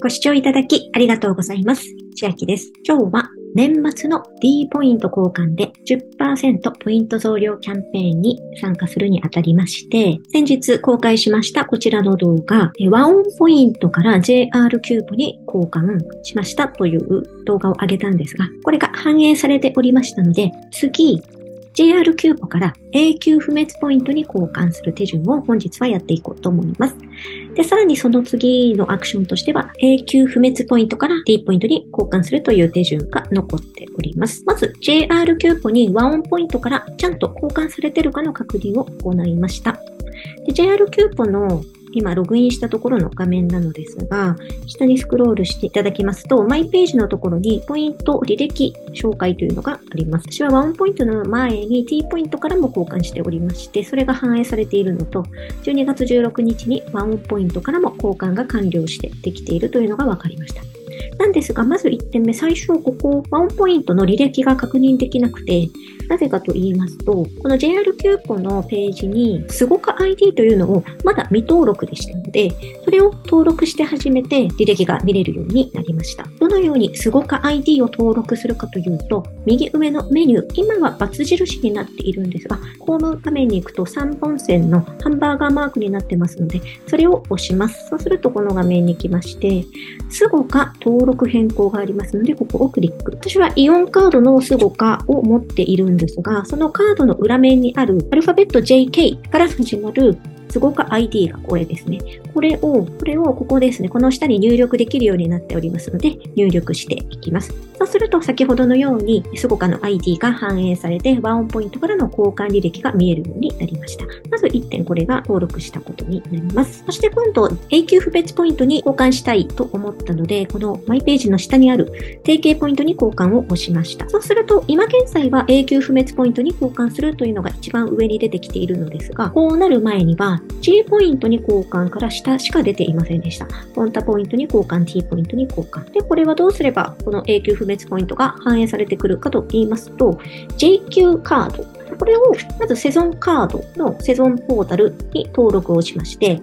ご視聴いただきありがとうございます。千秋です。今日は年末の D ポイント交換で10%ポイント増量キャンペーンに参加するにあたりまして、先日公開しましたこちらの動画、 WAON ポイントから JR キューブに交換しましたという動画を上げたんですが、これが反映されておりましたので、次、JR キューポから永久不滅ポイントに交換する手順を本日はやっていこうと思います。で、さらにその次のアクションとしては、永久不滅ポイントから D ポイントに交換するという手順が残っております。まず、JR キューポに WAON ポイントからちゃんと交換されてるかの確認を行いました。JR キューポの今ログインしたところの画面なのですが、下にスクロールしていただきますと、マイページのところにポイント履歴照会というのがあります。私は WAON ポイントの前に T ポイントからも交換しておりまして、それが反映されているのと、12月16日にワンポイントからも交換が完了してできているというのが分かりました。なんですが、まず1点目、最初、ここ、ワンポイントの履歴が確認できなくて、なぜかと言いますと、この JR キューポのページに、すごく ID というのをまだ未登録でしたので、それを登録して初めて履歴が見れるようになりました。どのようにすごく ID を登録するかというと、右上のメニュー、今は×印になっているんですが、ホーム画面に行くと3本線のハンバーガーマークになってますので、それを押します。そうするとこの画面に来まして、すごか登登録変更がありますので、ここをクリック。私はイオンカードのすごかを持っているんですが、そのカードの裏面にあるアルファベット JK から始まるすごく ID がこれですね。これを、これをここですね。この下に入力できるようになっておりますので、入力していきます。そうすると、先ほどのように、すごかの ID が反映されて、ワンオンポイントからの交換履歴が見えるようになりました。まず1点、これが登録したことになります。そして今度、永久不別ポイントに交換したいと思ったので、このマイページの下にある提携ポイントに交換を押しました。そうすると、今現在は永久不滅ポイントに交換するというのが一番上に出てきているのですが、こうなる前には、G ポイントに交換から下しか出ていませんでした。ポンタポイントに交換、T ポイントに交換。で、これはどうすれば、この永久不滅ポイントが反映されてくるかと言いますと、JQ カード。これを、まずセゾンカードのセゾンポータルに登録をしまして、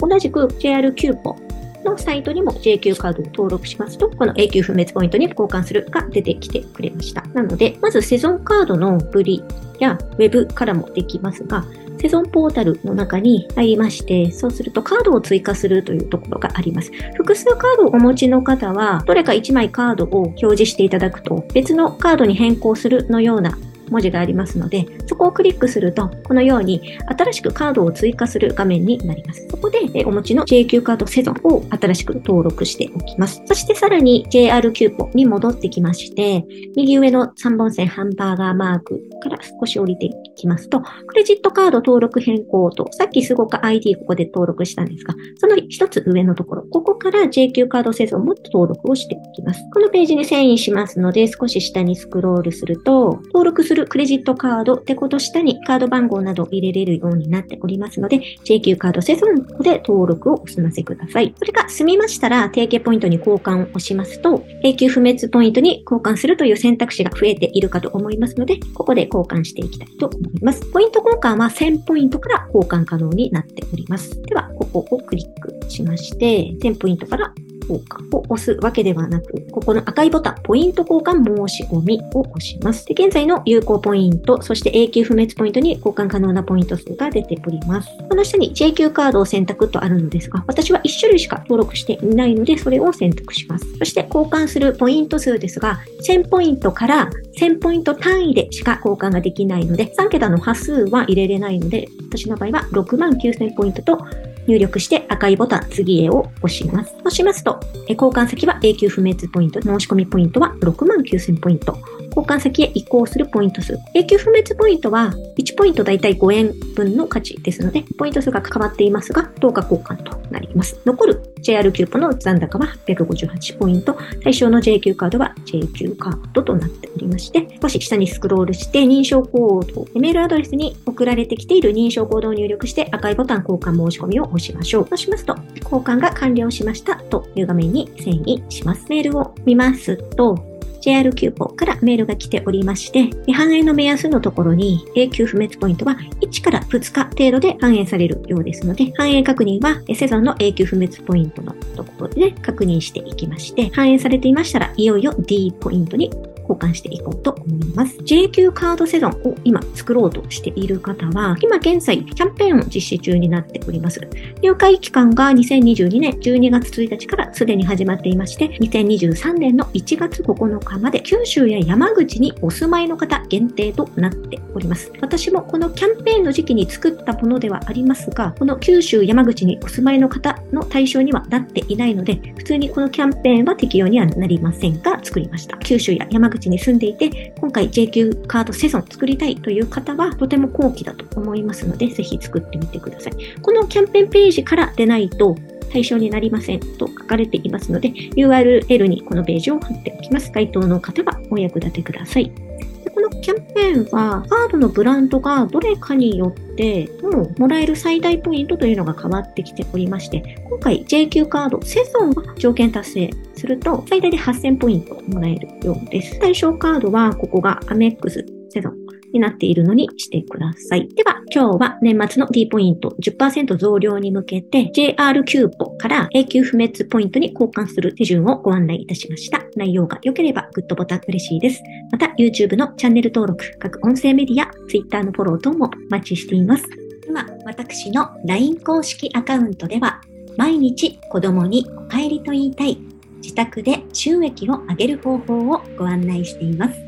同じく JR キューポのサイトにも JQ カードを登録しますと、この永久不滅ポイントに交換するが出てきてくれました。なので、まずセゾンカードのブリや Web からもできますが、セゾンポータルの中に入りまして、そうするとカードを追加するというところがあります。複数カードをお持ちの方は、どれか1枚カードを表示していただくと、別のカードに変更するのような文字がありますので、そこをクリックすると、このように新しくカードを追加する画面になります。そこで、えお持ちの JQ カードセゾンを新しく登録しておきます。そしてさらに JR キューポに戻ってきまして、右上の3本線ハンバーガーマークから少し降りていきますと、クレジットカード登録変更と、さっきすごく ID ここで登録したんですが、その一つ上のところ、ここから JQ カードセゾンも登録をしておきます。このページに遷移しますので、少し下にスクロールすると、登録するるクレジットカード、デコと下にカード番号などを入れれるようになっておりますので、JQ カードセゾンで登録をお済ませください。それが済みましたら、提携ポイントに交換を押しますと、永久不滅ポイントに交換するという選択肢が増えているかと思いますので、ここで交換していきたいと思います。ポイント交換は1000ポイントから交換可能になっております。では、ここをクリックしまして、1000ポイントから交換を押すわけではなく、ここの赤いボタン、ポイント交換申し込みを押します。で現在の有効ポイント、そして永久不滅ポイントに交換可能なポイント数が出ております。この下に JQ カードを選択とあるのですが、私は1種類しか登録していないので、それを選択します。そして交換するポイント数ですが、1000ポイントから1000ポイント単位でしか交換ができないので、3桁の波数は入れれないので、私の場合は6万9000ポイントと入力して赤いボタン次へを押します。そうしますと、交換先は永久不滅ポイント、申し込みポイントは6万9000ポイント。交換先へ移行するポイント数。永久不滅ポイントは1ポイントだいたい5円分の価値ですので、ポイント数が変わっていますが、10日交換となります。残る JR キューポの残高は858ポイント、対象の JQ カードは JQ カードとなっておりまして、少し下にスクロールして認証コード、メールアドレスに送られてきている認証コードを入力して赤いボタン交換申し込みを押しましょう。そうしますと、交換が完了しましたという画面に遷移します。メールを見ますと、JR キューポからメールが来ておりまして、反映の目安のところに永久不滅ポイントは1から2日程度で反映されるようですので、反映確認はセゾンの永久不滅ポイントのところでね確認していきまして、反映されていましたら、いよいよ D ポイントに交換していこうと思います。JQ カードセゾンを今作ろうとしている方は、今現在キャンペーンを実施中になっております。入会期間が2022年12月1日からすでに始まっていまして、2023年の1月9日まで九州や山口にお住まいの方限定となっております。私もこのキャンペーンの時期に作ったものではありますが、この九州山口にお住まいの方の対象にはなっていないので、普通にこのキャンペーンは適用にはなりませんが、作りました。九州や山口口に住んでいて、今回 JQ カードセゾン作りたいという方は、とても後期だと思いますので、ぜひ作ってみてください。このキャンペーンページからでないと、対象になりませんと書かれていますので、URL にこのページを貼っておきます。該当の方はお役立てください。キャンペーンは、カードのブランドがどれかによって、もうもらえる最大ポイントというのが変わってきておりまして、今回 JQ カード、セゾンは条件達成すると、最大で8000ポイントもらえるようです。対象カードは、ここがアメックス、セゾン、になっているのにしてください。では、今日は年末の D ポイント10%増量に向けて JR キューポから永久不滅ポイントに交換する手順をご案内いたしました。内容が良ければグッドボタン嬉しいです。また YouTube のチャンネル登録、各音声メディア、Twitter のフォロー等もお待ちしています。では、私の LINE 公式アカウントでは毎日子供にお帰りと言いたい自宅で収益を上げる方法をご案内しています。